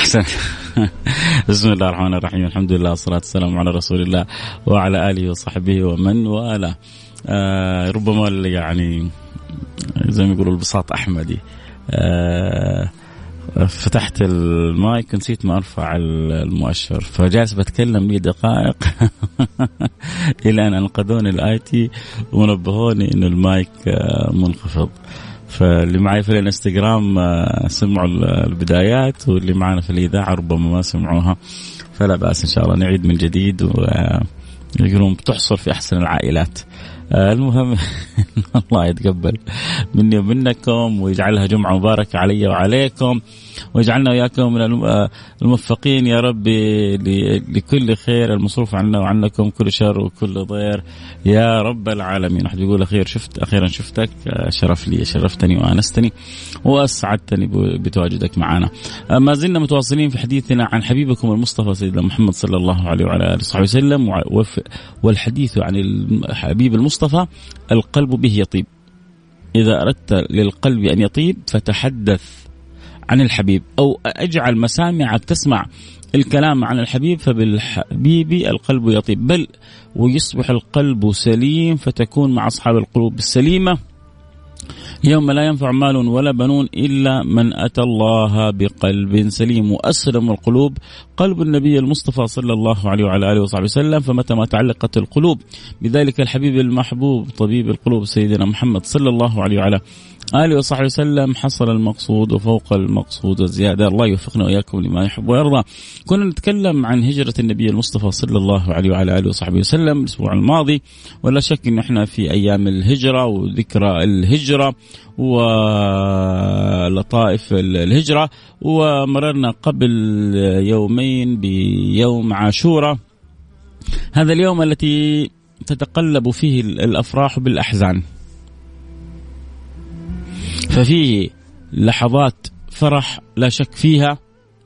أحسن. بسم الله الرحمن الرحيم. الحمد لله والصلاة والسلام على رسول الله وعلى آله وصحبه ومن والاه. آه ربما يعني زي ما يقولوا البساط أحمدي. آه فتحت المايك ونسيت ما أرفع المؤشر. فجالس بتكلم لي دقائق. إلى أن أنقذوني ال IT ونبهوني انه المايك آه، منخفض. فاللي معي في الانستغرام آه، سمعوا البدايات واللي معنا في الإذاعة ربما ما سمعوها فلا بأس إن شاء الله نعيد من جديد ويقولون بتحصر في أحسن العائلات. آه، المهم الله يتقبل مني ومنكم ويجعلها جمعة مباركة علي وعليكم ويجعلنا وإياكم من آه، الموفقين يا رب لكل خير المصروف عنا وعنكم كل شر وكل ضير يا رب العالمين. واحد يقول أخير شفت أخيرا شفتك آه، شرف لي شرفتني وآنستني وأسعدتني بتواجدك معنا. ما زلنا متواصلين في حديثنا عن حبيبكم المصطفى سيدنا محمد صلى الله عليه وعلى آله وصحبه وسلم والحديث عن الحبيب المصطفى المصطفى القلب به يطيب. إذا أردت للقلب أن يطيب فتحدث عن الحبيب أو أجعل مسامعك تسمع الكلام عن الحبيب فبالحبيب القلب يطيب. بل ويصبح القلب سليم فتكون مع أصحاب القلوب السليمة. يوم لا ينفع مال ولا بنون إلا من أتى الله بقلب سليم. وأسلم القلوب قلب النبي المصطفى صلى الله عليه وعلى آله وصحبه وسلم فمتى ما تعلقت القلوب. بذلك الحبيب المحبوب طبيب القلوب سيدنا محمد صلى الله عليه وعلى آله وصحبه وسلم حصل المقصود وفوق المقصود وزيادة الله يوفقنا وإياكم لما يحب ويرضى. كنا نتكلم عن هجرة النبي المصطفى صلى الله عليه وعلى آله وصحبه وسلم الأسبوع الماضي. ولا شك أن إحنا في أيام الهجرة وذكرى الهجرة ولطائف الهجرة. ومررنا قبل يومين بيوم عاشوراء هذا اليوم التي تتقلب فيه الأفراح بالأحزان. ففيه لحظات فرح لا شك فيها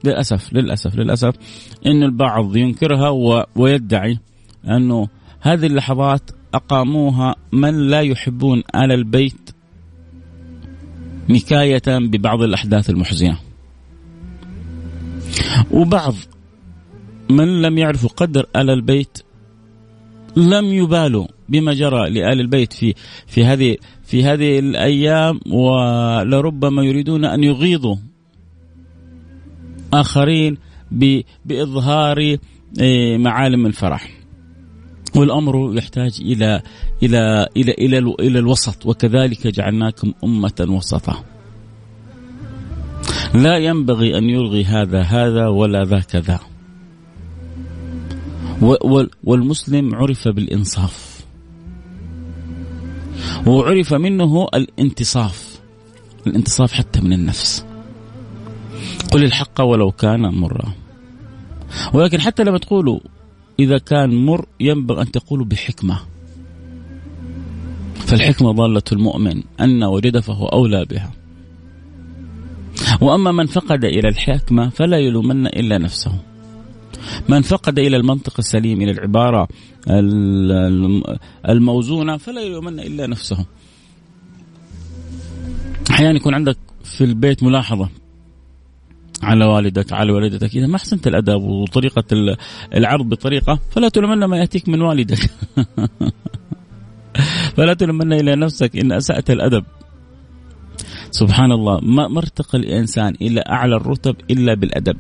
للأسف للأسف للأسف إن البعض ينكرها ويدعي أنه هذه اللحظات أقاموها من لا يحبون آل البيت نكاية ببعض الأحداث المحزنة. وبعض من لم يعرفوا قدر آل البيت لم يبالوا بما جرى لآل البيت في في هذه في هذه الأيام ولربما يريدون أن يغيظوا آخرين بإظهار إيه، معالم الفرح والأمر يحتاج إلى إلى إلى إلى إلى الوسط وكذلك جعلناكم أمة وسطا. لا ينبغي أن يلغي هذا هذا ولا ذاك ذا. والمسلم عرف بالإنصاف وعرف منه الانتصاف الانتصاف حتى من النفس. قل الحق ولو كان مرا. ولكن حتى لما تقولوا إذا كان مر ينبغي أن تقولوا بحكمة. فالحكمة ضالة المؤمن أن وجد فهو أولى بها. وأما من فقد إلى الحكمة فلا يلومن إلا نفسه. من فقد إلى المنطق السليم إلى العبارة الموزونة فلا يلومن إلا نفسه. أحيانا يكون عندك في البيت ملاحظة على والدك على والدتك إذا ما أحسنت الأدب وطريقة العرض بطريقة فلا تلومن ما يأتيك من والدك. فلا تلومن إلى نفسك إن أسأت الأدب. سبحان الله ما ارتقى الإنسان إلى أعلى الرتب إلا بالأدب.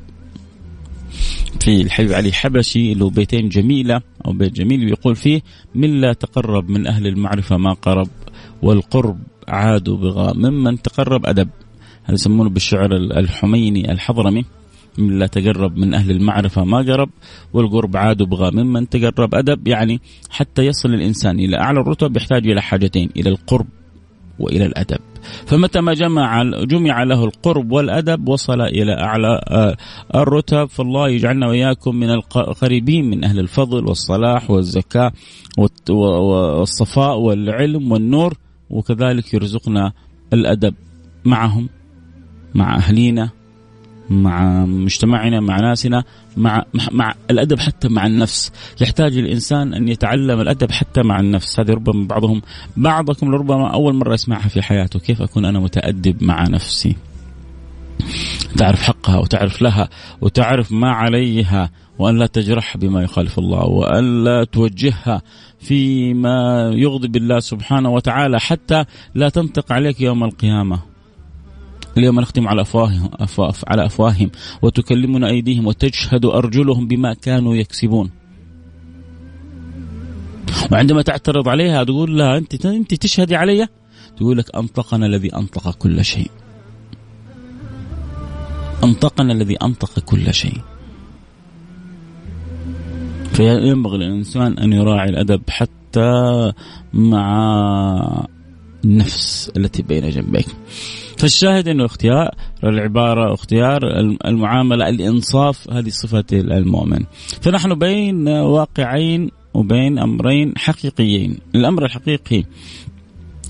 في الحبيب علي حبشي له بيتين جميلة أو بيت جميل يقول فيه من لا تقرب من أهل المعرفة ما قرب والقرب عادوا بغاء ممن تقرب أدب. هذا يسمونه بالشعر الحميني الحضرمي. من لا تقرب من أهل المعرفة ما قرب والقرب عاد بغى ممن تقرب أدب. يعني حتى يصل الإنسان إلى أعلى الرتب يحتاج إلى حاجتين إلى القرب وإلى الأدب. فمتى ما جمع جمع له القرب والأدب وصل إلى أعلى آه، الرتب. فالله يجعلنا وإياكم من القريبين من أهل الفضل والصلاح والزكاة والصفاء والعلم والنور وكذلك يرزقنا الأدب معهم مع أهلينا. مع مجتمعنا مع ناسنا مع مع الأدب حتى مع النفس. يحتاج الإنسان أن يتعلم الأدب حتى مع النفس. هذه ربما بعضهم بعضكم لربما أول مرة يسمعها في حياته. كيف أكون أنا متأدب مع نفسي؟ تعرف حقها وتعرف لها وتعرف ما عليها وأن لا تجرح بما يخالف الله وأن لا توجهها فيما يغضب الله سبحانه وتعالى حتى لا تنطق عليك يوم القيامة. اليوم نختم على أفواههم أفواف على أفواههم وتكلمنا أيديهم وتشهد أرجلهم بما كانوا يكسبون. وعندما تعترض عليها تقول لها أنت أنت تشهدي علي؟ تقول لك أنطقنا الذي أنطق كل شيء. أنطقنا الذي أنطق كل شيء. فينبغي للإنسان أن يراعي الأدب حتى مع النفس التي بين جنبيك. فالشاهد إنه اختيار العبارة اختيار المعاملة الإنصاف هذه صفة المؤمن. فنحن بين واقعين وبين أمرين حقيقيين. الأمر الحقيقي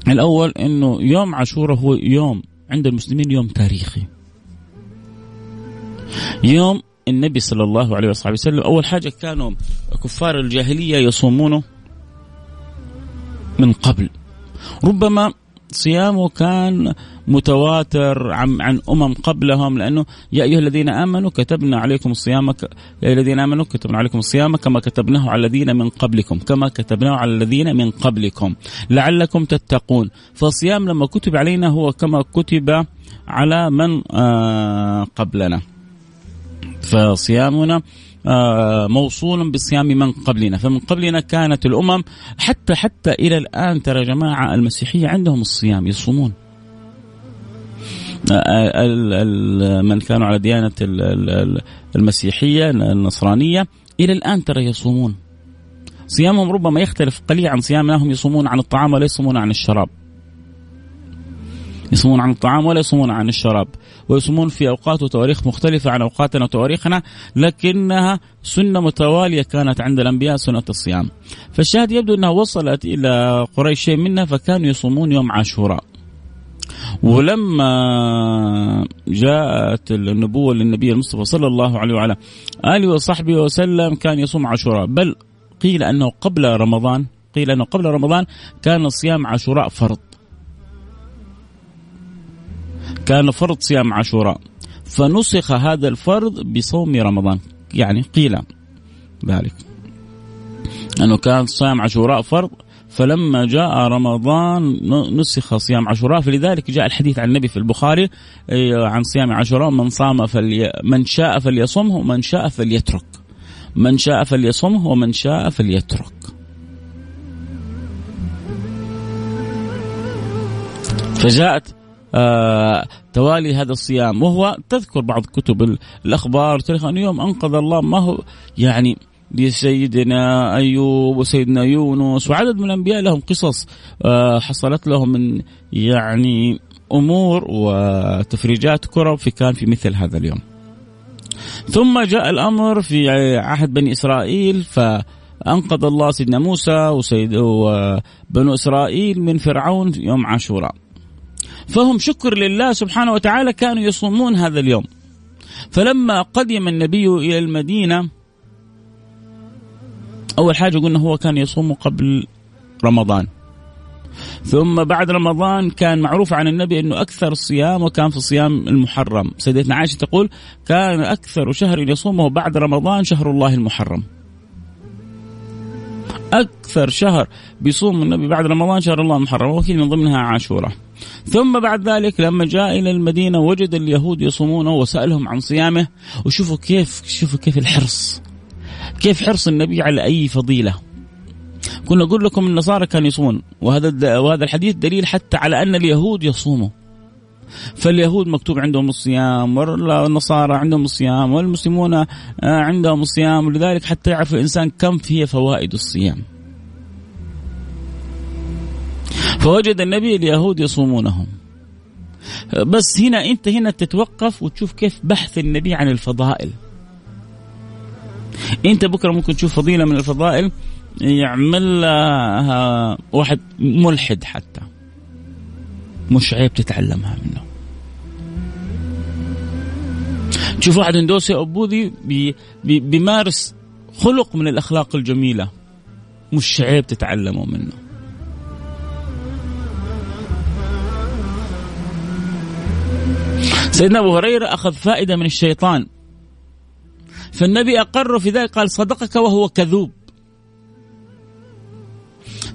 الأول إنه يوم عاشوراء هو يوم عند المسلمين يوم تاريخي. يوم النبي صلى الله عليه وصحبه وسلم أول حاجة كانوا كفار الجاهلية يصومونه من قبل. ربما صيامه كان متواتر عن عن أمم قبلهم لأنه يا أيها الذين آمنوا كتبنا عليكم الصيام يا أيها الذين آمنوا كتبنا عليكم الصيام كما كتبناه على الذين من قبلكم كما كتبناه على الذين من قبلكم لعلكم تتقون. فالصيام لما كتب علينا هو كما كتب على من آه قبلنا. فصيامنا موصول بصيام من قبلنا. فمن قبلنا كانت الأمم حتى حتى إلى الآن ترى جماعة المسيحية عندهم الصيام يصومون. آه، من كانوا على ديانة المسيحية النصرانية إلى الآن ترى يصومون. صيامهم ربما يختلف قليلا. عن صيامنا هم يصومون عن الطعام ولا يصومون عن الشراب. يصومون عن الطعام ولا يصومون عن الشراب ويصومون في أوقات وتواريخ مختلفة عن أوقاتنا وتواريخنا لكنها سنة متوالية كانت عند الأنبياء سنة الصيام. فالشاهد يبدو أنها وصلت إلى قريش شيء منها فكانوا يصومون يوم عاشوراء. ولما جاءت النبوة للنبي المصطفى صلى الله عليه وعلى آله وصحبه وسلم كان يصوم عاشوراء بل قيل أنه قبل رمضان قيل أنه قبل رمضان كان صيام عاشوراء فرض كان فرض صيام عاشوراء فنسخ هذا الفرض بصوم رمضان. يعني قيل ذلك. أنه كان صيام عاشوراء فرض فلما جاء رمضان نسخ صيام عاشوراء. فلذلك جاء الحديث عن النبي في البخاري عن صيام عاشوراء من صام فلي من شاء فليصمه ومن شاء فليترك. من شاء فليصمه ومن شاء فليترك. فجاءت آه توالي هذا الصيام وهو تذكر بعض كتب الأخبار تاريخ أن يوم أنقذ الله ما هو يعني لسيدنا أيوب وسيدنا يونس وعدد من الأنبياء لهم قصص آه حصلت لهم من يعني أمور وتفريجات كرب في كان في مثل هذا اليوم. ثم جاء الأمر في عهد بني إسرائيل فأنقذ الله سيدنا موسى وسيد وبنو إسرائيل من فرعون يوم عاشوراء. فهم شكر لله سبحانه وتعالى كانوا يصومون هذا اليوم فلما قدم النبي إلى المدينة أول حاجة قلنا هو كان يصوم قبل رمضان ثم بعد رمضان كان معروف عن النبي إنه أكثر الصيام وكان في الصيام المحرم، سيدتنا عائشة تقول كان أكثر شهر يصومه بعد رمضان شهر الله المحرم. أكثر شهر بيصوم النبي بعد رمضان شهر الله المحرم واكيد من ضمنها عاشوراء. ثم بعد ذلك لما جاء إلى المدينة وجد اليهود يصومونه وسألهم عن صيامه وشوفوا كيف شوفوا كيف الحرص. كيف حرص النبي على أي فضيلة. كنا نقول لكم النصارى كانوا يصومون وهذا وهذا الحديث دليل حتى على أن اليهود يصوموا فاليهود مكتوب عندهم الصيام والنصارى عندهم الصيام والمسلمون آه، عندهم الصيام ولذلك حتى يعرف الإنسان كم فيه فوائد الصيام فوجد النبي اليهود يصومونهم. بس هنا انت هنا تتوقف وتشوف كيف بحث النبي عن الفضائل. انت بكرة ممكن تشوف فضيلة من الفضائل يعمل واحد ملحد حتى. مش عيب تتعلمها منه. تشوف واحد هندوسي أو بوذي بي بي بيمارس خلق من الأخلاق الجميلة. مش عيب تتعلمه منه. سيدنا أبو هريرة أخذ فائدة من الشيطان. فالنبي أقر في ذلك قال صدقك وهو كذوب.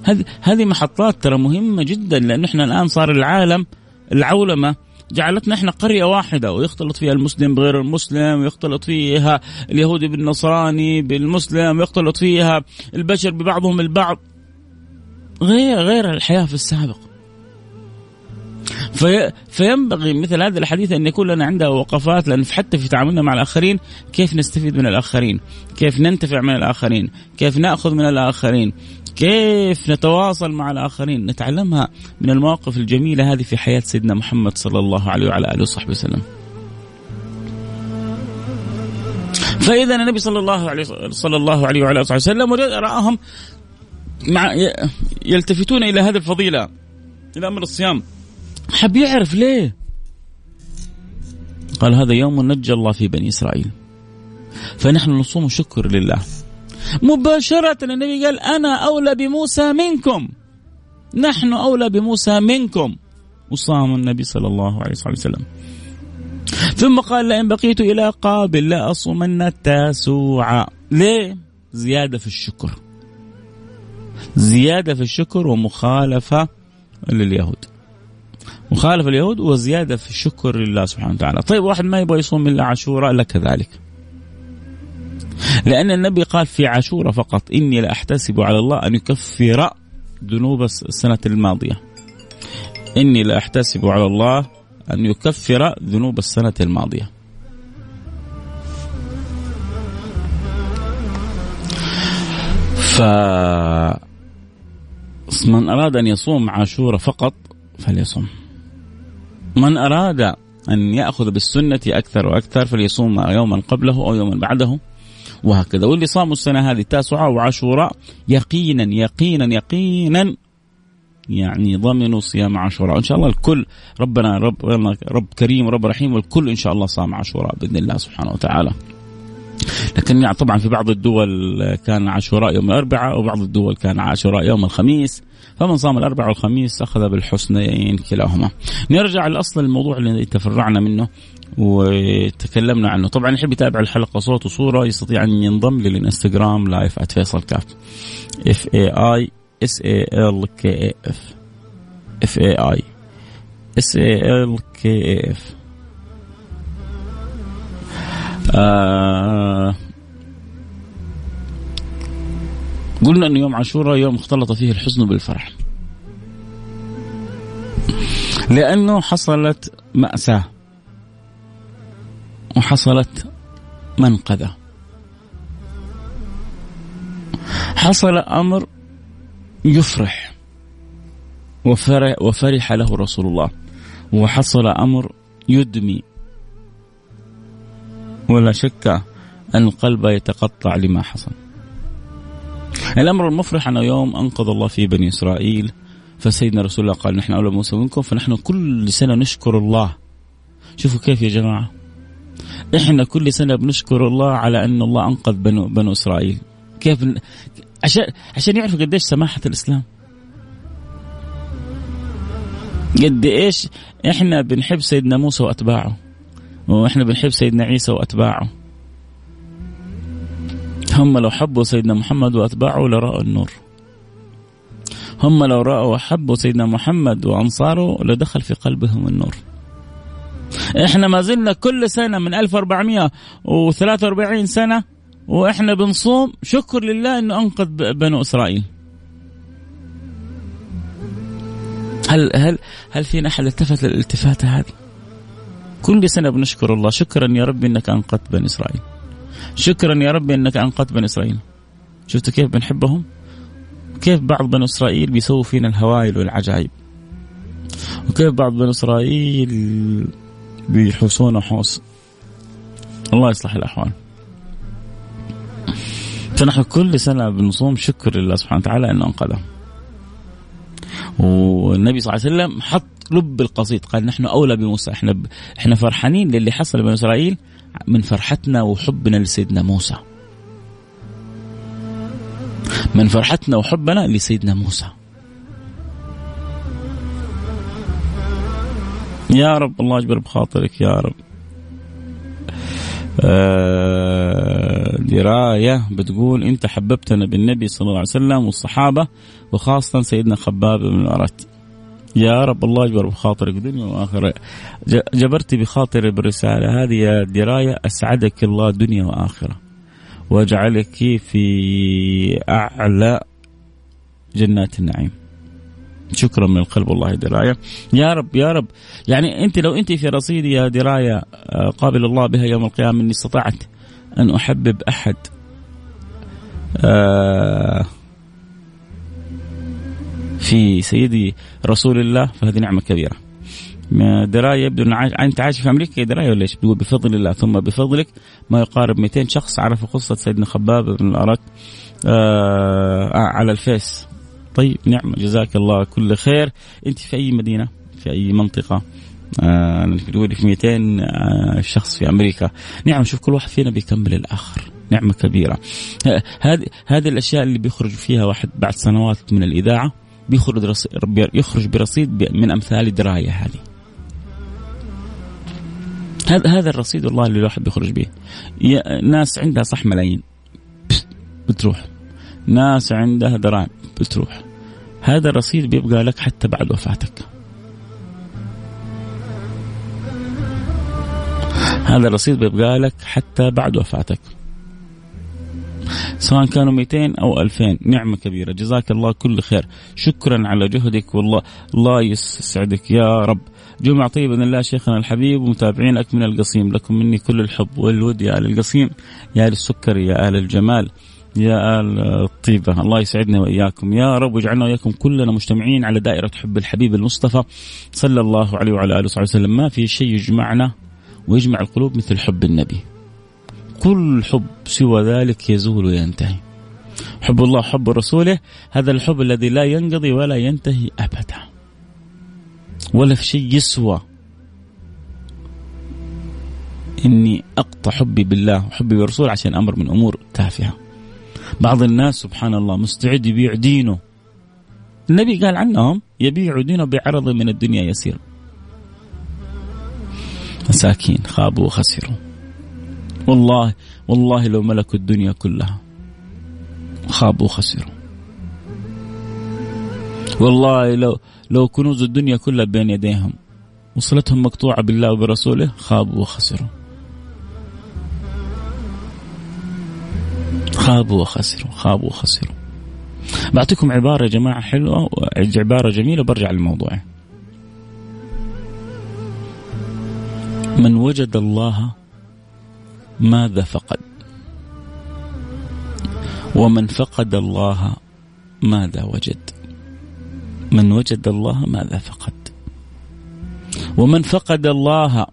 هذه هذه محطات ترى مهمة جدا لأنه إحنا الآن صار العالم العولمة جعلتنا إحنا قرية واحدة ويختلط فيها المسلم بغير المسلم ويختلط فيها اليهودي بالنصراني بالمسلم ويختلط فيها البشر ببعضهم البعض. غير غير الحياة في السابق. في فينبغي مثل هذا الحديث أن يكون لنا عندها وقفات لأن حتى في تعاملنا مع الآخرين كيف نستفيد من الآخرين؟ كيف ننتفع من الآخرين؟ كيف نأخذ من الآخرين؟ كيف نتواصل مع الآخرين نتعلمها من المواقف الجميلة هذه في حياة سيدنا محمد صلى الله عليه وعلى آله وصحبه وسلم فإذا النبي صلى الله عليه صلى الله عليه وعلى آله وسلم رآهم مع يلتفتون إلى هذه الفضيلة إلى أمر الصيام حب يعرف ليه؟ قال هذا يوم نجى الله في بني إسرائيل. فنحن نصوم شكر لله. مباشرة النبي قال أنا أولى بموسى منكم. نحن أولى بموسى منكم. وصام النبي صلى الله عليه وسلم. ثم قال لئن بقيت إلى قابل لأصومن التاسوع. ليه؟ زيادة في الشكر. زيادة في الشكر ومخالفة لليهود. مخالفة اليهود وزيادة في الشكر لله سبحانه وتعالى. طيب واحد ما يبغى يصوم إلا عاشوراء لا كذلك. لأن النبي قال في عاشوراء فقط إني لأحتسب على الله أن يكفر ذنوب السنة الماضية. إني لأحتسب على الله أن يكفر ذنوب السنة الماضية. ف من أراد أن يصوم عاشوراء فقط فليصوم. من أراد أن يأخذ بالسنة أكثر وأكثر فليصوم يوما قبله أو يوما بعده. وهكذا. واللي صاموا السنة هذه تاسعة وعاشوراء يقينا يقينا يقينا يعني ضمنوا صيام عاشوراء. إن شاء الله الكل ربنا رب رب كريم ورب رحيم والكل إن شاء الله صام عاشوراء بإذن الله سبحانه وتعالى. لكن يعني طبعا في بعض الدول كان عاشوراء يوم الأربعاء وبعض الدول كان عاشوراء يوم الخميس. فمن صام الأربعاء والخميس أخذ بالحسنيين كلاهما. نرجع لأصل الموضوع اللي تفرعنا منه وتكلمنا عنه. طبعا يحب يتابع الحلقة صوت وصورة يستطيع أن ينضم للإنستغرام live @فيصل كاف. F A I S A L K F F A I S A L K A اف قلنا أن يوم عاشوراء يوم اختلط فيه الحزن بالفرح. لأنه حصلت مأساة. وحصلت منقذة. حصل أمر يفرح. وفرح له رسول الله. وحصل أمر يدمي. ولا شك أن القلب يتقطع لما حصل. الأمر المفرح أنه يوم أنقذ الله فيه بني إسرائيل فسيدنا رسول الله قال نحن أولى موسى منكم فنحن كل سنة نشكر الله. شوفوا كيف يا جماعة. إحنا كل سنة بنشكر الله على أن الله أنقذ بنو, بنو إسرائيل. كيف عشان عشان يعرفوا قديش سماحة الإسلام. قد إيش إحنا بنحب سيدنا موسى وأتباعه. وإحنا بنحب سيدنا عيسى وأتباعه. هم لو حبوا سيدنا محمد وأتباعه لرأوا النور. هم لو رأوا وحبوا سيدنا محمد وأنصاره لدخل في قلبهم النور. إحنا ما زلنا كل سنة من 1443 سنة وإحنا بنصوم شكر لله إنه أنقذ بنو إسرائيل. هل هل هل فينا أحد التفت للالتفات هذه؟ كل سنة بنشكر الله شكرا يا رب إنك أنقذت بني إسرائيل. شكرا يا رب إنك أنقذت بني إسرائيل. شفتوا كيف بنحبهم؟ كيف بعض بني إسرائيل بيسووا فينا الهوائل والعجائب. وكيف بعض بني إسرائيل بيحوسونا حوس. الله يصلح الأحوال. فنحن كل سنة بنصوم شكر لله سبحانه وتعالى إنه أنقذهم. والنبي صلى الله عليه وسلم حط لب القصيد قال نحن أولى بموسى إحنا ب... إحنا فرحانين للي حصل بني إسرائيل من فرحتنا وحبنا لسيدنا موسى. من فرحتنا وحبنا لسيدنا موسى. يا رب الله يجبر بخاطرك يا رب. آه، دراية بتقول أنت حببتنا بالنبي صلى الله عليه وسلم والصحابة وخاصة سيدنا خباب بن الأرت يا رب الله يجبر بخاطرك دنيا وآخرة. جبرت بخاطري بالرسالة هذه يا دراية أسعدك الله دنيا وآخرة. وأجعلك في أعلى جنات النعيم. شكرا من القلب والله دراية. يا رب يا رب. يعني أنت لو أنت في رصيدي يا دراية آه، قابل الله بها يوم القيامة إني استطعت أن أحبب أحد. آه، في سيدي رسول الله فهذه نعمة كبيرة. دراية يبدو ان أنت عايش في أمريكا دراية ولا إيش؟ بفضل الله ثم بفضلك ما يقارب 200 شخص. عرفوا قصة سيدنا خباب بن الارك آه على الفيس. طيب نعم جزاك الله كل خير. أنت في أي مدينة؟ في أي منطقة؟ آه تقولي في 200 آه شخص في أمريكا. نعم شوف كل واحد فينا بيكمل الآخر. نعمة كبيرة. هذه هذه الأشياء اللي بيخرج فيها واحد بعد سنوات من الإذاعة. بيخرج يخرج برصيد من أمثال درايه هذه. هذا هذا الرصيد والله اللي الواحد بيخرج به ناس عندها صح ملايين. بتروح. ناس عندها دراهم. بتروح. هذا الرصيد بيبقى لك حتى بعد وفاتك. هذا الرصيد بيبقى لك حتى بعد وفاتك. سواء كانوا 200 أو 2000 نعمة كبيرة. جزاك الله كل خير. شكرا على جهدك. والله الله يسعدك يا رب. جمعة طيبة بإذن الله شيخنا الحبيب ومتابعينك من القصيم. لكم مني كل الحب والود يا آل القصيم يا آل السكري يا آل الجمال يا آل الطيبة. الله يسعدنا وإياكم. يا رب واجعلنا وإياكم كلنا مجتمعين على دائرة حب الحبيب المصطفى صلى الله عليه وعلى آله وصحبه وسلم. ما في شيء يجمعنا ويجمع القلوب مثل حب النبي. كل حب سوى ذلك يزول وينتهي. حب الله حب رسوله هذا الحب الذي لا ينقضي ولا ينتهي أبدا. ولا في شيء يسوى. إني أقطع حبي بالله وحبي بالرسول عشان أمر من أمور تافهة. بعض الناس سبحان الله مستعد يبيع دينه. النبي قال عنهم يبيع دينه بعرض من الدنيا يسير. مساكين خابوا وخسروا. والله والله لو ملكوا الدنيا كلها. خابوا وخسروا والله لو لو كنوز الدنيا كلها بين يديهم وصلتهم مقطوعة بالله وبرسوله خابوا وخسروا. خابوا وخسروا خابوا وخسروا. بعطيكم عبارة يا جماعة حلوة عبارة جميلة برجع للموضوع. من وجد الله ماذا فقد؟ ومن فقد الله ماذا وجد؟ من وجد الله ماذا فقد؟ ومن فقد الله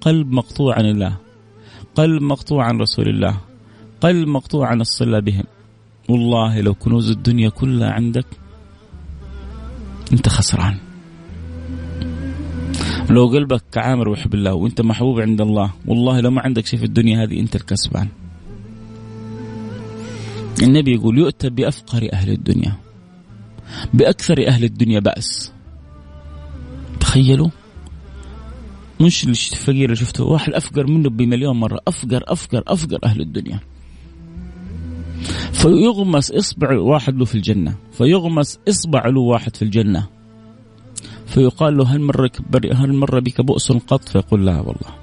قلب مقطوع عن الله قلب مقطوع عن رسول الله قلب مقطوع عن الصلة بهم. والله لو كنوز الدنيا كلها عندك أنت خسران. لو قلبك عامر ويحب الله وانت محبوب عند الله والله لو ما عندك شيء في الدنيا هذه انت الكسبان. النبي يقول يؤتى بأفقر أهل الدنيا. بأكثر أهل الدنيا بأس. تخيلوا؟ مش الفقير اللي شفته واحد أفقر منه بمليون مرة. أفقر أفقر أفقر أهل الدنيا. فيغمس إصبع واحد له في الجنة. فيغمس إصبع له واحد في الجنة. فيقال له هل مر هل مر بك بؤس قط؟ فيقول لا والله.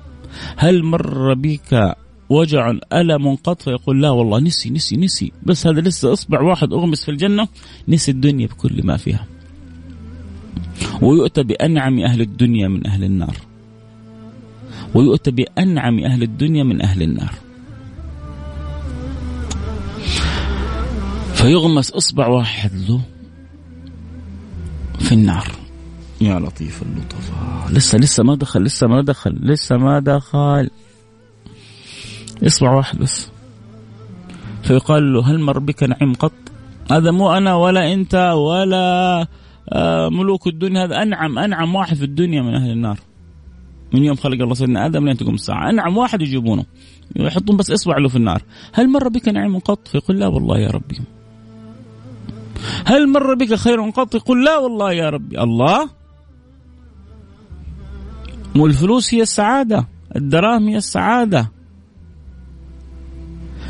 هل مر بك وجع ألم قط؟ فيقول لا والله. نسي نسي نسي. بس هذا لسه إصبع واحد أغمس في الجنة نسي الدنيا بكل ما فيها. ويؤتى بأنعم أهل الدنيا من أهل النار. ويؤتى بأنعم أهل الدنيا من أهل النار. فيغمس إصبع واحد له في النار. يا لطيف اللطفاء. لسه لسه ما دخل لسه ما دخل لسه ما دخل. اصبع واحد بس. فيقال له هل مر بك نعيم قط؟ هذا مو أنا ولا أنت ولا آه، ملوك الدنيا. هذا أنعم أنعم واحد في الدنيا من أهل النار. من يوم خلق الله سيدنا آدم لين تقوم الساعة. أنعم واحد يجيبونه. يحطون بس إصبع له في النار. هل مر بك نعيم قط؟ فيقول لا والله يا ربي. هل مر بك خير قط؟ يقول لا والله يا ربي. الله؟ مو الفلوس هي السعادة الدراهم هي السعادة.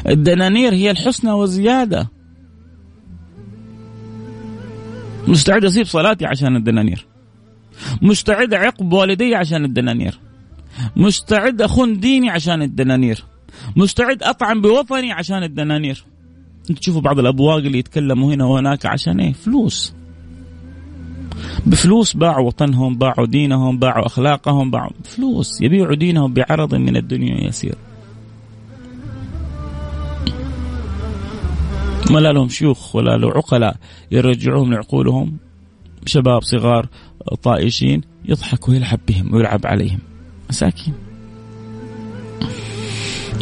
الدنانير هي الحسنى وزيادة. مستعد أسيب صلاتي عشان الدنانير. مستعد أعقب والدي عشان الدنانير. مستعد أخون ديني عشان الدنانير. مستعد أطعن بوطني عشان الدنانير. انت تشوفوا بعض الأبواق اللي يتكلموا هنا وهناك عشان إيه؟ فلوس. بفلوس باعوا وطنهم باعوا دينهم باعوا أخلاقهم باعوا فلوس يبيعوا دينهم بعرض من الدنيا يسير. ما لا لهم شيوخ ولا له عقلاء يرجعوهم لعقولهم شباب صغار طائشين يضحك ويلعب بهم ويلعب عليهم. مساكين.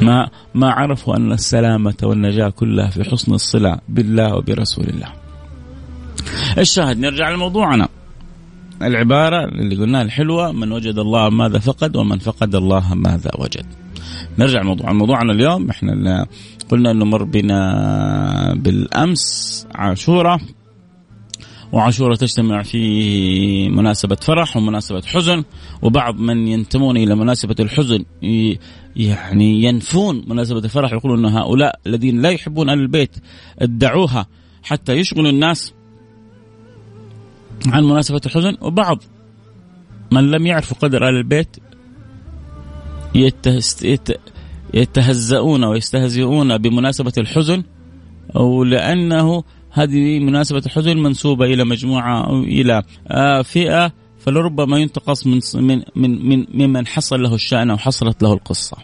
ما ما عرفوا أن السلامة والنجاة كلها في حسن الصله بالله وبرسول الله. الشاهد نرجع لموضوعنا. العبارة اللي قلناها الحلوة من وجد الله ماذا فقد ومن فقد الله ماذا وجد. نرجع لموضوع موضوعنا اليوم إحنا قلنا إنه مر بنا بالأمس عاشورة وعاشورة تجتمع في مناسبة فرح ومناسبة حزن وبعض من ينتمون إلى مناسبة الحزن يعني ينفون مناسبة الفرح يقولون أن هؤلاء الذين لا يحبون أهل البيت ادعوها حتى يشغلوا الناس عن مناسبة الحزن وبعض من لم يعرفوا قدر أهل البيت يتهزؤون ويستهزئون بمناسبة الحزن أو لأنه هذه مناسبة الحزن منسوبة إلى مجموعة أو إلى فئة فلربما ينتقص من من من ممن حصل له الشأن أو حصلت له القصة.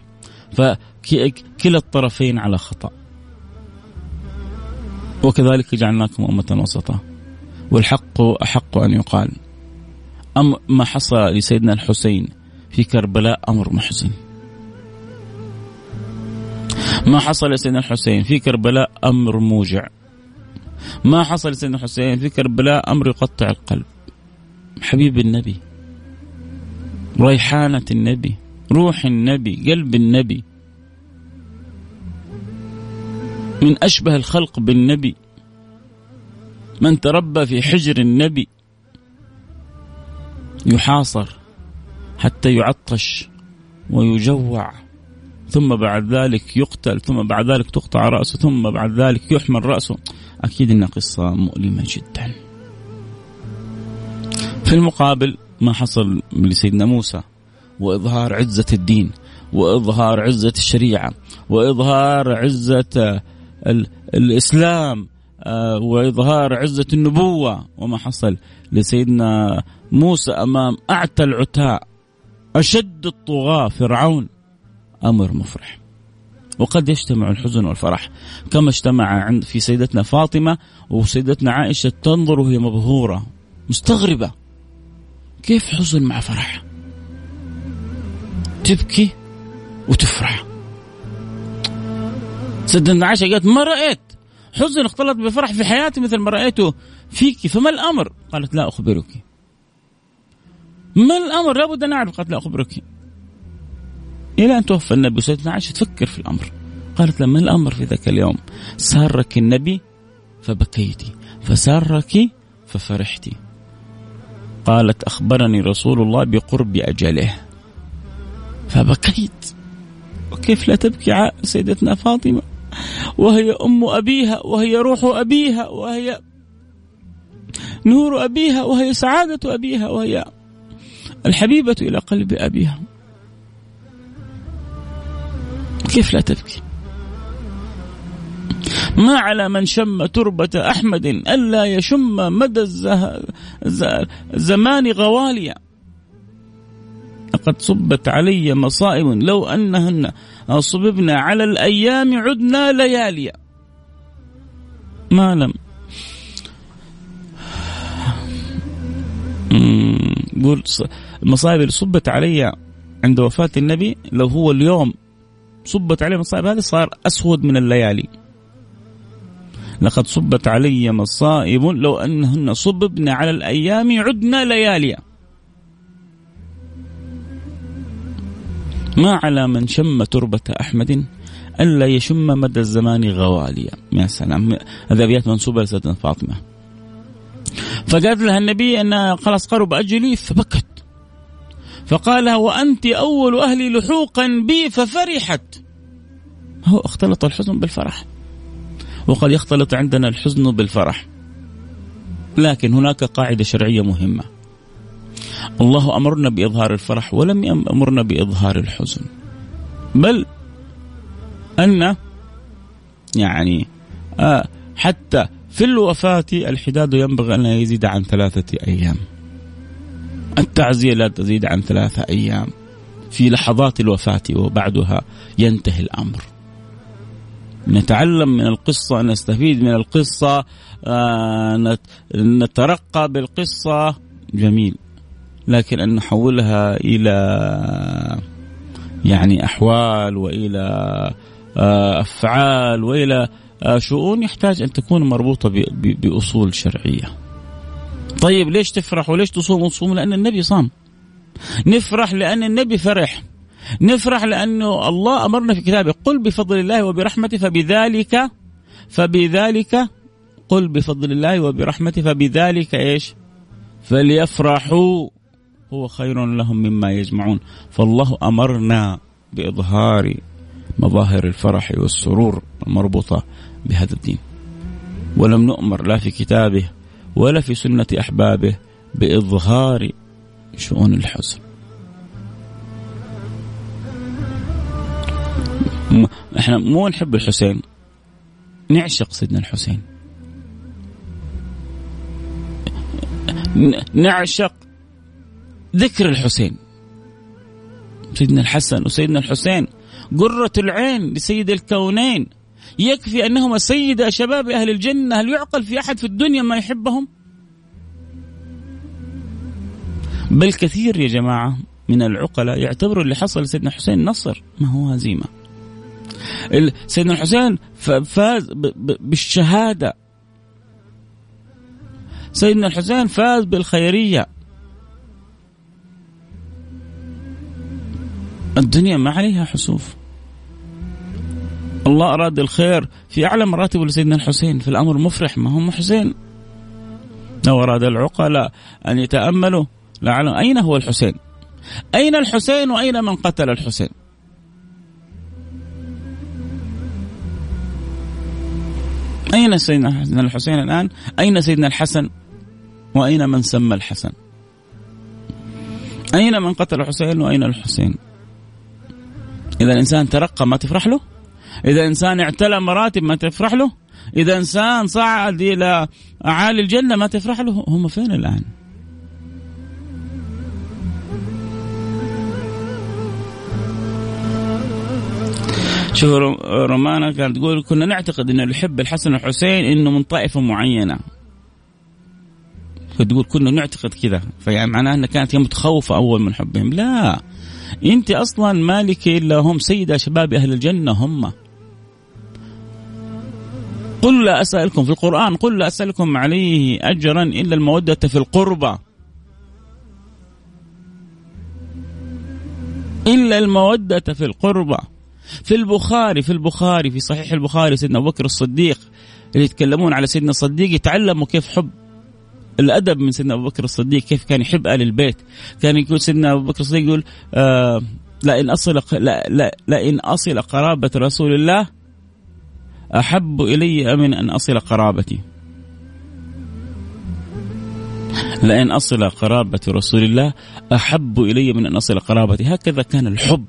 فكلا الطرفين على خطأ. وكذلك جعلناكم أمة وسطا. والحق أحق أن يقال. أم ما حصل لسيدنا الحسين في كربلاء أمر محزن. ما حصل لسيدنا الحسين في كربلاء أمر موجع. ما حصل لسيدنا الحسين في كربلاء أمر يقطع القلب. حبيب النبي ريحانة النبي روح النبي قلب النبي. من أشبه الخلق بالنبي. من تربى في حجر النبي يحاصر حتى يعطش ويجوع ثم بعد ذلك يقتل ثم بعد ذلك تقطع رأسه ثم بعد ذلك يحمل رأسه. أكيد إنها قصة مؤلمة جدا. في المقابل ما حصل لسيدنا موسى وإظهار عزة الدين وإظهار عزة الشريعة وإظهار عزة الإسلام آه، وإظهار عزة النبوة وما حصل لسيدنا موسى أمام أعتى العتاء أشد الطغاة فرعون أمر مفرح. وقد يجتمع الحزن والفرح كما اجتمع عند في سيدتنا فاطمة وسيدتنا عائشة تنظر وهي مبهورة مستغربة. كيف حزن مع فرح؟ تبكي وتفرح. سيدتنا عائشة قالت ما رأيت حزن اختلط بفرح في حياتي مثل ما رأيته فيك فما الأمر؟ قالت لا أخبرك. ما الأمر؟ لابد أن أعرف قالت لا أخبرك. إلى أن توفى النبي سيدنا عائشة تفكر في الأمر. قالت لما الأمر في ذاك اليوم؟ سارك النبي فبكيت فسارك ففرحت. قالت أخبرني رسول الله بقرب أجله. فبكيت. وكيف لا تبكي سيدتنا فاطمة؟ وهي أم أبيها وهي روح أبيها وهي نور أبيها وهي سعادة أبيها وهي الحبيبة إلى قلب أبيها. كيف لا تبكي؟ ما على من شم تربة أحمد ألا يشم مدى الزمان غواليا. لقد صبت علي مصائب لو أنهن صببنا على الأيام عدنا لياليا. ما لم. يقول المصائب اللي صبت علي عند وفاة النبي لو هو اليوم صبت علي مصائب هذه صار أسود من الليالي. لقد صبت علي مصائب لو أنهن صببن على الأيام عدنا لياليا. ما على من شم تربة أحمد ألا يشم مدى الزمان غواليا. يا سلام. هذه أبيات منسوبة لسيدنا فاطمة. فقالت لها النبي أن خلاص قرب أجلي فبكت. فقال لها وأنت أول أهلي لحوقا بي ففرحت. هو اختلط الحزن بالفرح. وقد يختلط عندنا الحزن بالفرح. لكن هناك قاعدة شرعية مهمة. الله أمرنا بإظهار الفرح ولم يأمرنا بإظهار الحزن. بل أن يعني آه حتى في الوفاة الحداد ينبغي أن يزيد عن ثلاثة أيام. التعزية لا تزيد عن ثلاثة أيام. في لحظات الوفاة وبعدها ينتهي الأمر. نتعلم من القصة نستفيد من القصة آه نترقى بالقصة. جميل. لكن أن نحولها إلى يعني أحوال وإلى آه، أفعال وإلى آه، شؤون يحتاج أن تكون مربوطة بأصول شرعية. طيب ليش تفرح وليش تصوم؟ وتصوم لأن النبي صام. نفرح لأن النبي فرح. نفرح لأنه الله أمرنا في كتابه قل بفضل الله وبرحمته فبذلك فبذلك قل بفضل الله وبرحمته فبذلك إيش؟ فليفرحوا. هو خير لهم مما يجمعون. فالله أمرنا بإظهار مظاهر الفرح والسرور المربوطة بهذا الدين. ولم نؤمر لا في كتابه ولا في سنة أحبابه بإظهار شؤون الحزن. إحنا مو نحب الحسين. نعشق سيدنا الحسين. نعشق ذكر الحسين. سيدنا الحسن وسيدنا الحسين. قرة العين لسيد الكونين. يكفي أنهما سيد شباب أهل الجنة. هل يعقل في أحد في الدنيا ما يحبهم؟ بل كثير يا جماعة من العقلاء يعتبروا اللي حصل لسيدنا حسين نصر. ما هو هزيمة. سيدنا الحسين فاز بالشهادة. سيدنا الحسين فاز بالخيرية. الدنيا ما عليها حسوف. الله أراد الخير في أعلى مراتب لسيدنا الحسين في الأمر مفرح ما هم حسين لو أراد العقلاء أن يتأملوا لعلم أين هو الحسين؟ أين الحسين وأين من قتل الحسين؟ أين سيدنا الحسين الآن؟ أين سيدنا الحسن؟ وأين من سمى الحسن؟ أين من قتل الحسين وأين الحسين؟ إذا الإنسان ترقى ما تفرح له. إذا إنسان اعتلى مراتب ما تفرح له. إذا إنسان صعد إلى أعالي الجنة ما تفرح له. هم فين الآن؟ شوف رومانا كانت تقول كنا نعتقد إن اللي يحب الحسن والحسين إنه من طائفة معينة. فتقول كنا نعتقد كذا. فيعني معناها انها كانت هي متخوفه أول من حبهم. لا. انت أصلا مالك الا هم سيدة شباب أهل الجنة هم. قل لا أسألكم في القرآن قل لا أسألكم عليه أجرا إلا المودة في القربى. إلا المودة في القربى. في البخاري في البخاري في صحيح البخاري سيدنا أبو بكر الصديق اللي يتكلمون على سيدنا الصديق يتعلموا كيف حب. الأدب من سيدنا أبو بكر الصديق كيف كان يحب ال البيت؟ كان يقول سيدنا أبو بكر الصديق يقول آه لئن أصل لا لا لئن أصل قرابة رسول الله أحب إلي من أن أصل قرابتي. لئن أصل قرابة رسول الله أحب إلي من أن أصل قرابتي. هكذا كان الحب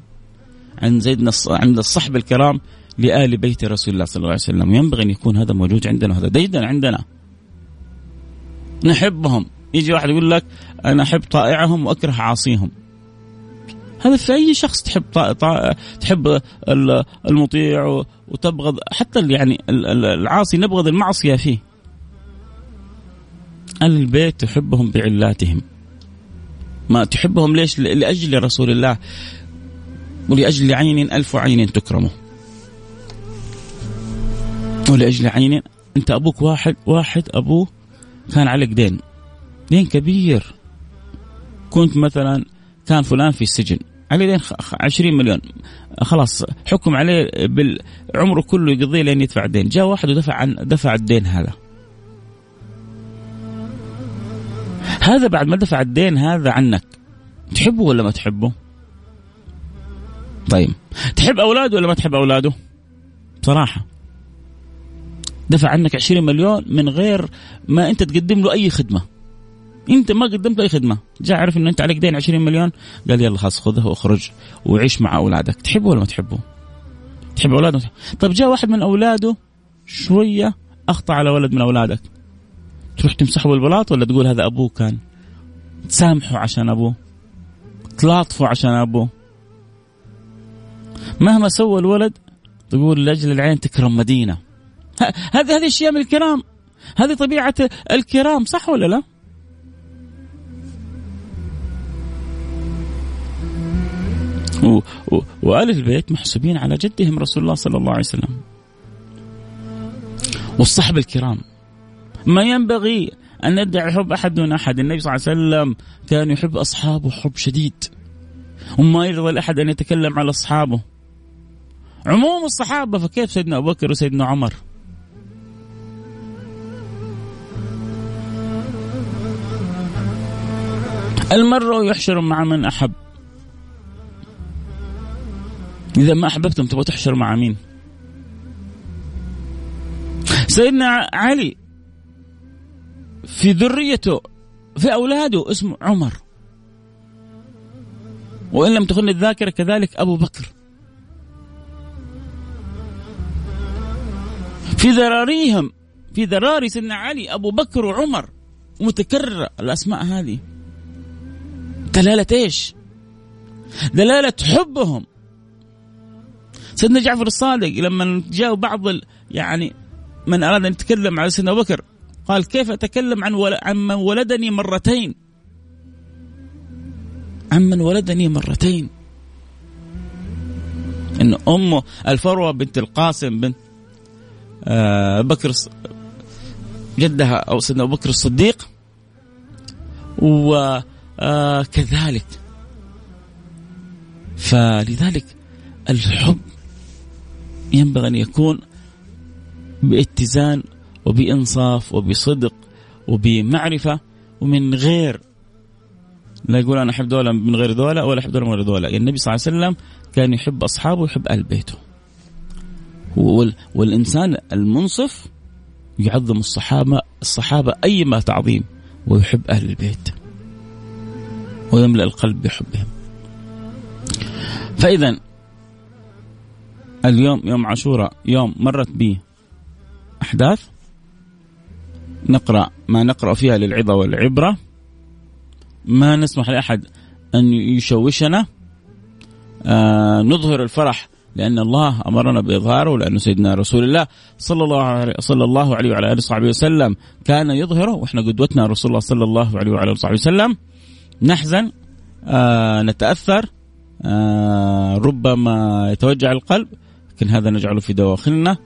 عند زيدنا عند الصحب الكرام لآل بيت رسول الله صلى الله عليه وسلم. ينبغي أن يكون هذا موجود عندنا وهذا جيدا عندنا. نحبهم. يجي واحد يقول لك أنا أحب طائعهم وأكره عاصيهم. هذا في أي شخص تحب طا... طا... تحب المطيع وتبغض حتى يعني العاصي نبغض المعصية فيه. البيت تحبهم بعلاتهم. ما تحبهم ليش؟ لأجل رسول الله. ولأجل عين ألف عين تكرمه. ولأجل عين أنت أبوك واحد واحد أبوه كان عليك دين دين كبير. كنت مثلا كان فلان في السجن. عليه دين 20 مليون. خلاص حكم عليه بالعمره كله يقضيه لين يدفع الدين. جاء واحد ودفع عن دفع الدين هذا. هذا بعد ما دفع الدين هذا عنك. تحبه ولا ما تحبه؟ طيب. تحب أولاده ولا ما تحب أولاده؟ بصراحة. دفع عنك 20 مليون من غير ما انت تقدم له أي خدمة. انت ما قدمت أي خدمة. جاء عرف إنه أنت عليك دين 20 مليون. قال يلا خلاص خذه واخرج وعيش مع أولادك. تحبه ولا ما تحبه؟ تحب اولاده طيب جاء واحد من أولاده شوية أخطأ على ولد من أولادك. تروح تمسحه بالبلاط ولا تقول هذا أبوه كان؟ تسامحه عشان أبوه. تلاطفه عشان أبوه. مهما سوى الولد تقول لأجل العين تكرم مدينة. هذه هذه اشياء من الكرام. هذه طبيعة الكرام صح ولا لا؟ وآل البيت محسوبين على جدهم رسول الله صلى الله عليه وسلم. والصحب الكرام. ما ينبغي أن ندعي حب أحد دون أحد. النبي صلى الله عليه وسلم كان يحب أصحابه حب شديد. وما يرضى لأحد أن يتكلم على أصحابه. عموم الصحابة فكيف سيدنا أبو بكر وسيدنا عمر؟ المرء يحشر مع من أحب. إذا ما أحببتم تبغى تحشر مع مين؟ سيدنا علي في ذريته في أولاده اسمه عمر. وإن لم تخن الذاكرة كذلك أبو بكر. في ذراريهم في ذراري سيدنا علي أبو بكر وعمر. متكررة الأسماء هذه. دلالة إيش؟ دلالة حبهم. سيدنا جعفر الصادق لما جاء بعض يعني من أراد أن يتكلم على سيدنا أبو بكر قال كيف أتكلم عن ول... عن من ولدني مرتين؟ عن من ولدني مرتين. إن أمه الفروة بنت القاسم بنت آه بكر جدها أو سيدنا أبو بكر الصديق وكذلك آه فلذلك الحب ينبغي أن يكون باتزان وبإنصاف وبصدق وبمعرفة ومن غير لا يقول أنا أحب دولة من غير دولة ولا أحب دولة من غير دولة يعني النبي صلى الله عليه وسلم كان يحب أصحابه ويحب أهل بيته. والإنسان المنصف يعظم الصحابة الصحابة أيما تعظيم ويحب أهل البيت. ويملأ القلب بحبهم. فإذا اليوم يوم عاشوراء يوم مرت به أحداث نقرأ ما نقرأ فيها للعظة والعبرة. ما نسمح لأحد أن يشوشنا. آه نظهر الفرح لأن الله أمرنا بإظهاره لأن سيدنا رسول الله صلى الله عليه صلى الله عليه وعلى آله وصحبه وسلم كان يظهره. وإحنا قدوتنا رسول الله صلى الله عليه وعلى آله وصحبه وسلم. نحزن آه نتأثر آه ربما يتوجع القلب لكن هذا نجعله في دواخلنا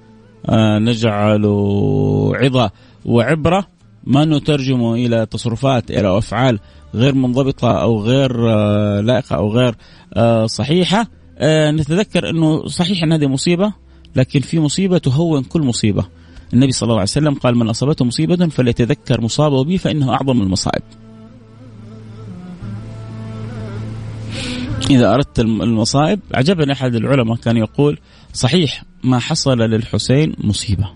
آه، نجعله عظة وعبرة ما نترجمه إلى تصرفات إلى أفعال غير منضبطة أو غير آه، لائقة أو غير صحيحة. نتذكر أنه صحيح أن هذه مصيبة لكن في مصيبة تهون كل مصيبة. النبي صلى الله عليه وسلم قال من أصابته مصيبة فليتذكر مصابة به فإنه أعظم المصائب. إذا أردت المصائب. عجبني أحد العلماء كان يقول صحيح ما حصل للحسين مصيبة.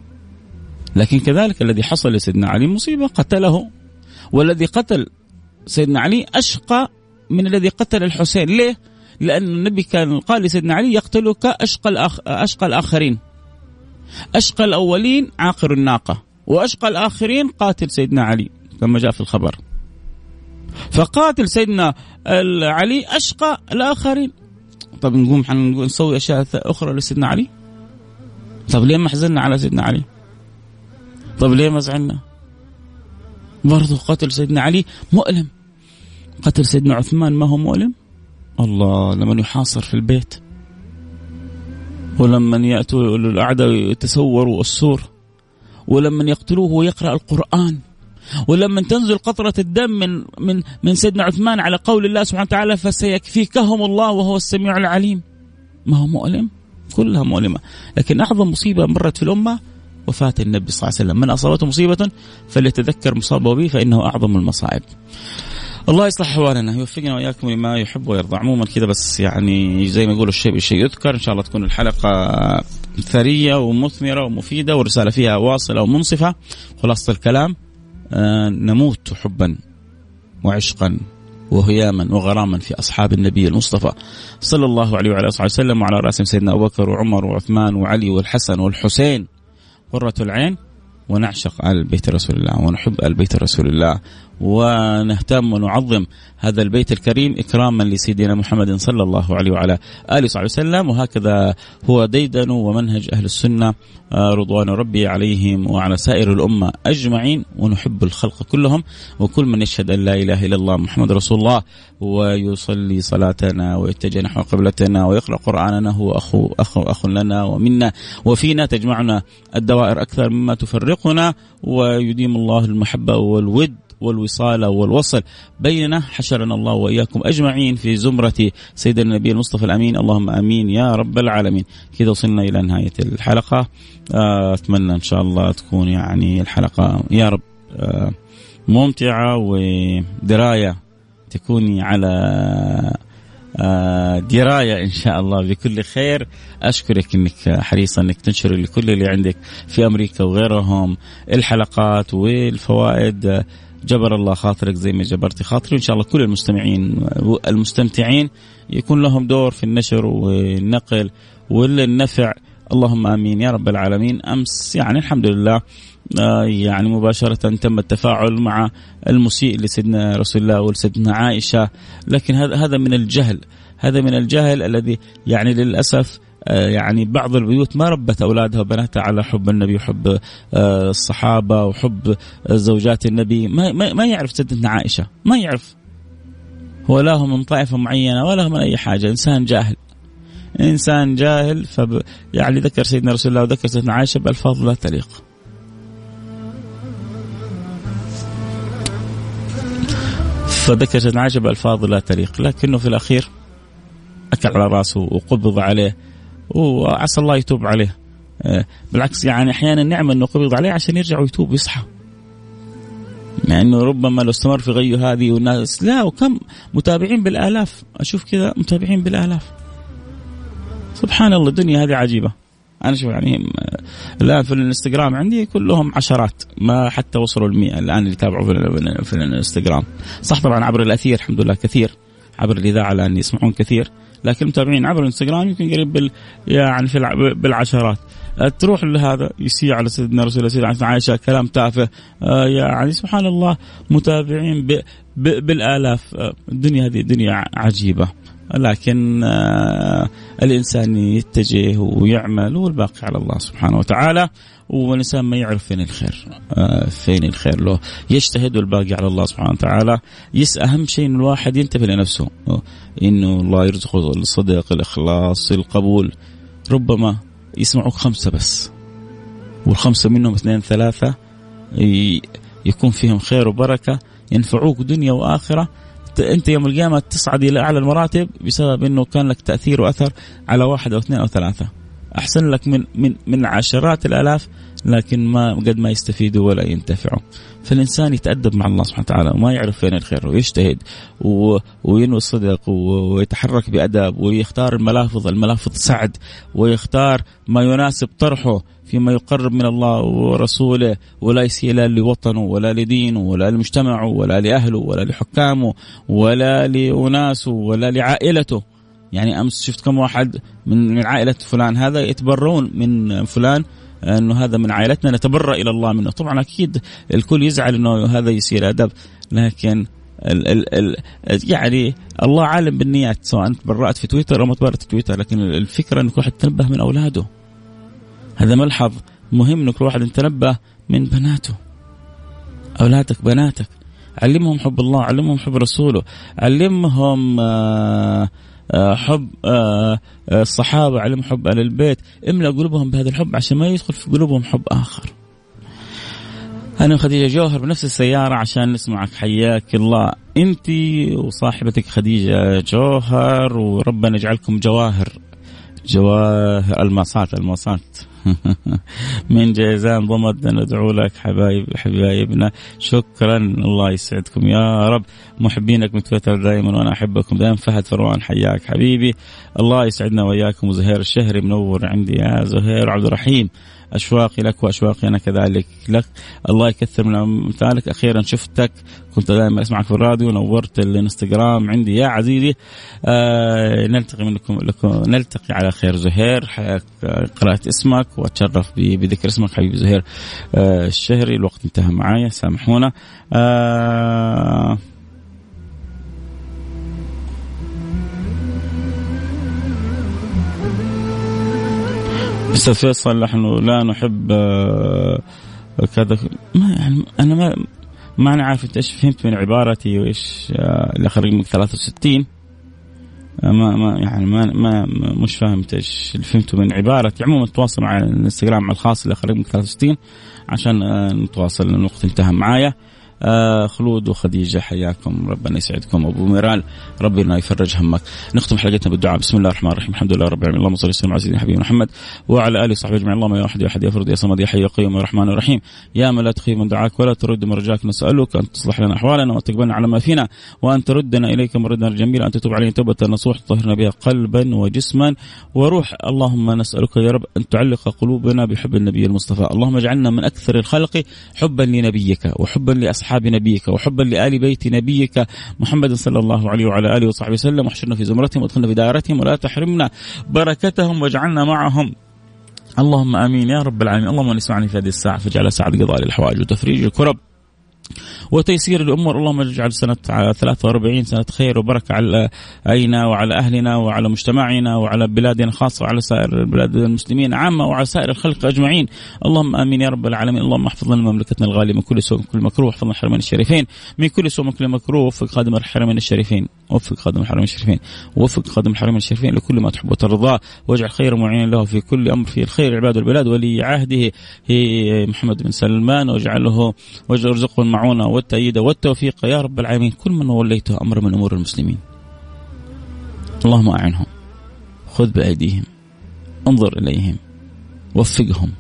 لكن كذلك الذي حصل لسيدنا علي مصيبة قتله. والذي قتل سيدنا علي أشقى من الذي قتل الحسين. ليه؟ لأن النبي كان قال لسيدنا علي يقتلك أشقى, الأخ... أشقى الآخرين. أشقى الأولين عاقر الناقة وأشقى الآخرين قاتل سيدنا علي كما جاء في الخبر. فقاتل سيدنا علي أشقى الآخرين. طب نقوم نسوي أشياء أخرى لسيدنا علي؟ طب ليه ما حزننا على سيدنا علي؟ طب ليه ما زعلنا؟ برضو قتل سيدنا علي مؤلم. قتل سيدنا عثمان ما هو مؤلم؟ الله لما يحاصر في البيت. ولما يأتوا الأعداء يتسوروا السور. ولما يقتلوه ويقرأ القرآن. ولما تنزل قطرة الدم من من من سيدنا عثمان على قول الله سبحانه وتعالى فسيكفيكهم الله وهو السميع العليم. ما هو مؤلم؟ كلها مؤلمة. لكن أعظم مصيبة مرت في الأمة وفاة النبي صلى الله عليه وسلم. من أصابته مصيبة؟ فليتذكر مصابه به فإنه أعظم المصائب. الله يصلح أحوالنا يوفقنا وإياكم لما يحب ويرضى. عموما كذا بس يعني زي ما يقولوا الشيء بالشيء يذكر. إن شاء الله تكون الحلقة ثرية ومثمرة ومفيدة ورسالة فيها واصلة ومنصفة. خلاصة الكلام. نموت حبا وعشقا وهياما وغراما في أصحاب النبي المصطفى صلى الله عليه وعلى آله وسلم وعلى راسهم سيدنا أبو بكر وعمر وعثمان وعلي والحسن والحسين. قرة العين ونعشق آل بيت رسول الله ونحب آل بيت رسول الله. ونهتم ونعظم هذا البيت الكريم إكراما لسيدنا محمد صلى الله عليه وعلى آله وصحبه وسلم. وهكذا هو ديدن ومنهج أهل السنة آه، رضوان ربي عليهم وعلى سائر الأمة أجمعين ونحب الخلق كلهم وكل من يشهد أن لا إله إلا الله محمد رسول الله ويصلي صلاتنا ويتجه نحو قبلتنا ويقرأ قرآننا هو أخو أخو أخ لنا ومنا وفينا تجمعنا الدوائر أكثر مما تفرقنا ويديم الله المحبة والود والوصال والوصل. بيننا حشرنا الله وإياكم أجمعين في زمرة سيدنا النبي المصطفى الأمين. اللهم آمين يا رب العالمين. كذا وصلنا إلى نهاية الحلقة. آه، أتمنى إن شاء الله تكون يعني الحلقة يا رب آه، ممتعة ودراية تكوني على آه، دراية إن شاء الله بكل خير. أشكرك إنك حريصه إنك تنشر لكل اللي عندك في أمريكا وغيرهم. الحلقات والفوائد جبر الله خاطرك زي ما جبرتي خاطري. وإن شاء الله كل المستمعين المستمتعين يكون لهم دور في النشر والنقل والنفع. اللهم آمين. يا رب العالمين. أمس يعني الحمد لله آه، يعني مباشرة تم التفاعل مع المسيء لسيدنا رسول الله ولسيدنا عائشة. لكن هذا هذا من الجهل. هذا من الجهل الذي يعني للأسف يعني بعض البيوت ما ربت أولادها وبناتها على حب النبي وحب آه، الصحابة وحب زوجات النبي. ما ما يعرف سيدتنا عائشة ما يعرف. هو لا هو من طائفة معينة ولا هو من أي حاجة. إنسان جاهل. إنسان جاهل فب يعني ذكر سيدنا رسول الله وذكر سيدنا عائشة بألفاظ لا تليق. فذكر سيدنا عائشة بألفاظ لا تليق. لكنه في الأخير أكل على رأسه وقبض عليه. وعسى الله يتوب عليه. آه، بالعكس يعني أحيانا نعمة إنه قبض عليه عشان يرجع ويتوب ويصحى. مع إنه ربما لو استمر في غيه هذه والناس لا وكم متابعين بالآلاف. أشوف كذا متابعين بالآلاف. سبحان الله الدنيا هذه عجيبة. أنا شوف يعني الآن في الإنستغرام عندي كلهم عشرات ما حتى وصلوا المئة. الآن اللي يتابعوا في الإنستغرام. صح طبعا عبر الأثير الحمد لله كثير. عبر الإذاعة الآن يسمعون كثير. لكن المتابعين عبر الانستغرام يمكن قريب بال يعني في بالعشرات. تروح لهذا يسيء على سيدنا رسول الله سيدنا عائشة كلام تافه. آه يعني سبحان الله متابعين ب ب بالآلاف. آه الدنيا هذه دنيا عجيبة. لكن آه الإنسان يتجه ويعمل والباقي على الله سبحانه وتعالى والإنسان ما يعرف فين الخير آه فين الخير. له يجتهد والباقي على الله سبحانه وتعالى يس أهم شيء إن الواحد ينتبه لنفسه إنه الله يرزقه الصدق الإخلاص القبول. ربما يسمعوك خمسة بس والخمسة منهم اثنين ثلاثة يكون فيهم خير وبركة ينفعوك دنيا وآخرة انت يوم القيامة تصعد إلى أعلى المراتب بسبب إنه كان لك تأثير وأثر على واحد أو اثنين أو ثلاثة. أحسن لك من من من عشرات الآلاف لكن ما قد ما يستفيدوا ولا ينتفعوا. فالإنسان يتأدب مع الله سبحانه وتعالى وما يعرف فين الخير ويجتهد وينوي الصدق ويتحرك بادب ويختار الملافظ الملافظ سعد ويختار ما يناسب طرحه فيما يقرب من الله ورسوله ولا يسيء لا لوطنه ولا لدينه ولا لمجتمعه ولا لأهله ولا لحكامه ولا لأناسه ولا لعائلته يعني أمس شفت كم واحد من عائلة فلان هذا يتبرون من فلان أنه هذا من عائلتنا نتبرأ إلى الله منه. طبعا أكيد الكل يزعل إنه هذا يصير أدب لكن ال ال ال يعني الله عالم بالنيات سواء انت برأت في تويتر أو ما تبرأت في تويتر لكن الفكرة انه كل واحد من أولاده. هذا ملحظ مهم انه كل واحد يتنبه من بناته. أولادك بناتك. علمهم حب الله علمهم حب رسوله. علمهم آه، حب آه، آه، الصحابة علم حب أهل البيت املا قلوبهم بهذا الحب عشان ما يدخل في قلوبهم حب آخر. أنا وخديجة جوهر بنفس السيارة عشان نسمعك حياك الله. أنت وصاحبتك خديجة جوهر وربنا يجعلكم جواهر. جواهر الماسات الماسات. من جيزان ضمد ندعو لك حبايب حبايبنا. شكرا. الله يسعدكم. يا رب محبينك من تويتر دائما وأنا أحبكم دائما. فهد فروان حياك حبيبي. الله يسعدنا وإياكم. وزهير الشهري منور عندي. يا زهير عبد الرحيم. أشواقي لك وأشواقي أنا كذلك لك. الله يكثر من أمثالك. أخيرا شفتك. كنت دائما أسمعك في الراديو. نورت الانستغرام عندي. يا عزيزي آه نلتقي منكم لكم نلتقي على خير زهير. قرأت اسمك وأتشرف بذكر اسمك حبيبي زهير آه الشهري. الوقت انتهى معايا. سامحونا. آه أستاذ فيصل نحن لا نحب آه، كذا ما يعني أنا ما ما أنا عارف انت إيش فهمت من عبارتي وإيش آه، اللي خرج من 63 آه، ما ما يعني ما ما مش فاهمت إيش اللي فهمته من عبارتي. عموما تواصل مع الإنستغرام الخاص اللي خرج من 63 عشان نتواصل الوقت انتهى معايا. آه خلود وخديجة حياكم. ربنا يسعدكم. أبو ميرال ربنا يفرج همك. نختم حلقتنا بالدعاء. بسم الله الرحمن الرحيم. الحمد لله رب العالمين. اللهم صل وسلم على سيدنا حبيبنا محمد وعلى آله وصحبه أجمعين. اللهم يا واحد يا أحد يا فرد يا صمد يا حي يا قيوم يا رحمن الرحيم يا من لا تخيب من دعاك ولا ترد من رجاك نسألك أن تصلح لنا أحوالنا وتقبلنا على ما فينا وأن تردنا إليك مردا جميلا. أن تتوب علينا توبة نصوح تطهرنا بها قلبا وجسما وروح. اللهم نسألك يا رب أن تعلق قلوبنا بحب النبي المصطفى. اللهم اجعلنا من أكثر الخلق حبا لنبيك وحبا لأصحاب نبيك وحبا حبا لآل بيت نبيك محمد صلى الله عليه وعلى آله وصحبه وسلم. واحشرنا في زمرتهم وادخلنا في دائرتهم ولا تحرمنا بركتهم واجعلنا معهم. اللهم آمين يا رب العالمين. اللهم نسمعني في هذه الساعة فاجعلها ساعه قضاء الحوائج وتفريج الكرب. وتيسير الأمور اللهم اجعل سنة 43 سنة خير وبركة على علينا وعلى أهلنا وعلى مجتمعنا وعلى بلادنا خاصة وعلى سائر بلاد المسلمين عامة وعلى سائر الخلق أجمعين. اللهم آمين يا رب العالمين. اللهم احفظ لنا مملكتنا الغالية من كل سوء من كل مكروه. واحفظنا الحرمين الشريفين. من كل سوء من كل مكروه. وفق خادم الحرمين الشريفين. وفق خادم الحرمين الشريفين. وفق خادم الحرمين الشريفين لكل ما تحب وترضاه واجعل خير معين له في كل أمر في الخير عباد البلاد ولي عهده محمد بن سلمان. واجعله وارزقه المعونه والتأييد والتوفيق يا رب العالمين. كل من وليته أمر من أمور المسلمين. اللهم أعنهم. خذ بأيديهم. انظر إليهم. وفقهم.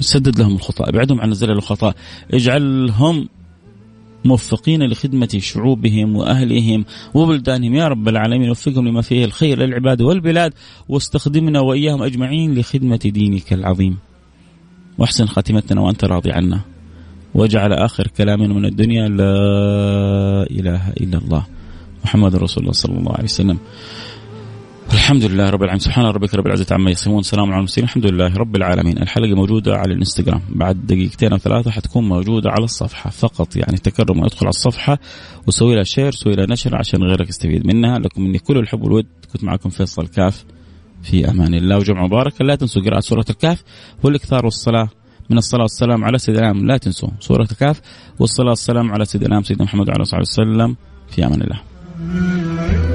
سدد لهم الخطأ. أبعدهم عن الزلل الخطأ اجعلهم موفقين لخدمة شعوبهم وأهلهم وبلدانهم. يا رب العالمين وفقهم لما فيه الخير للعباد والبلاد واستخدمنا وإياهم أجمعين لخدمة دينك العظيم. وأحسن خاتمتنا وأنت راضي عنا. واجعل آخر كلامنا من الدنيا لا إله إلا الله. محمد رسول الله صلى الله عليه وسلم. الحمد لله رب العالمين. سبحان ربك رب العزة عما يصفون. سلام على المرسلين. الحمد لله رب العالمين. الحلقة موجودة على الإنستغرام. بعد دقيقتين أو ثلاثة حتكون موجودة على الصفحة فقط. يعني تكرم وادخل على الصفحة وسوي لها share سوي لها نشر عشان غيرك يستفيد منها. لكم مني كل الحب والود. كنت معكم فيصل كاف. في أمان الله. وجمعة مباركة لا تنسوا قراءة سورة الكهف والإكثار والصلاة. من الصلاة والسلام على سيدنا لا تنسوا سورة الكهف والصلاة والسلام على سيدنا سيدنا محمد وعلى آله وصحبه وسلم. في أمان الله.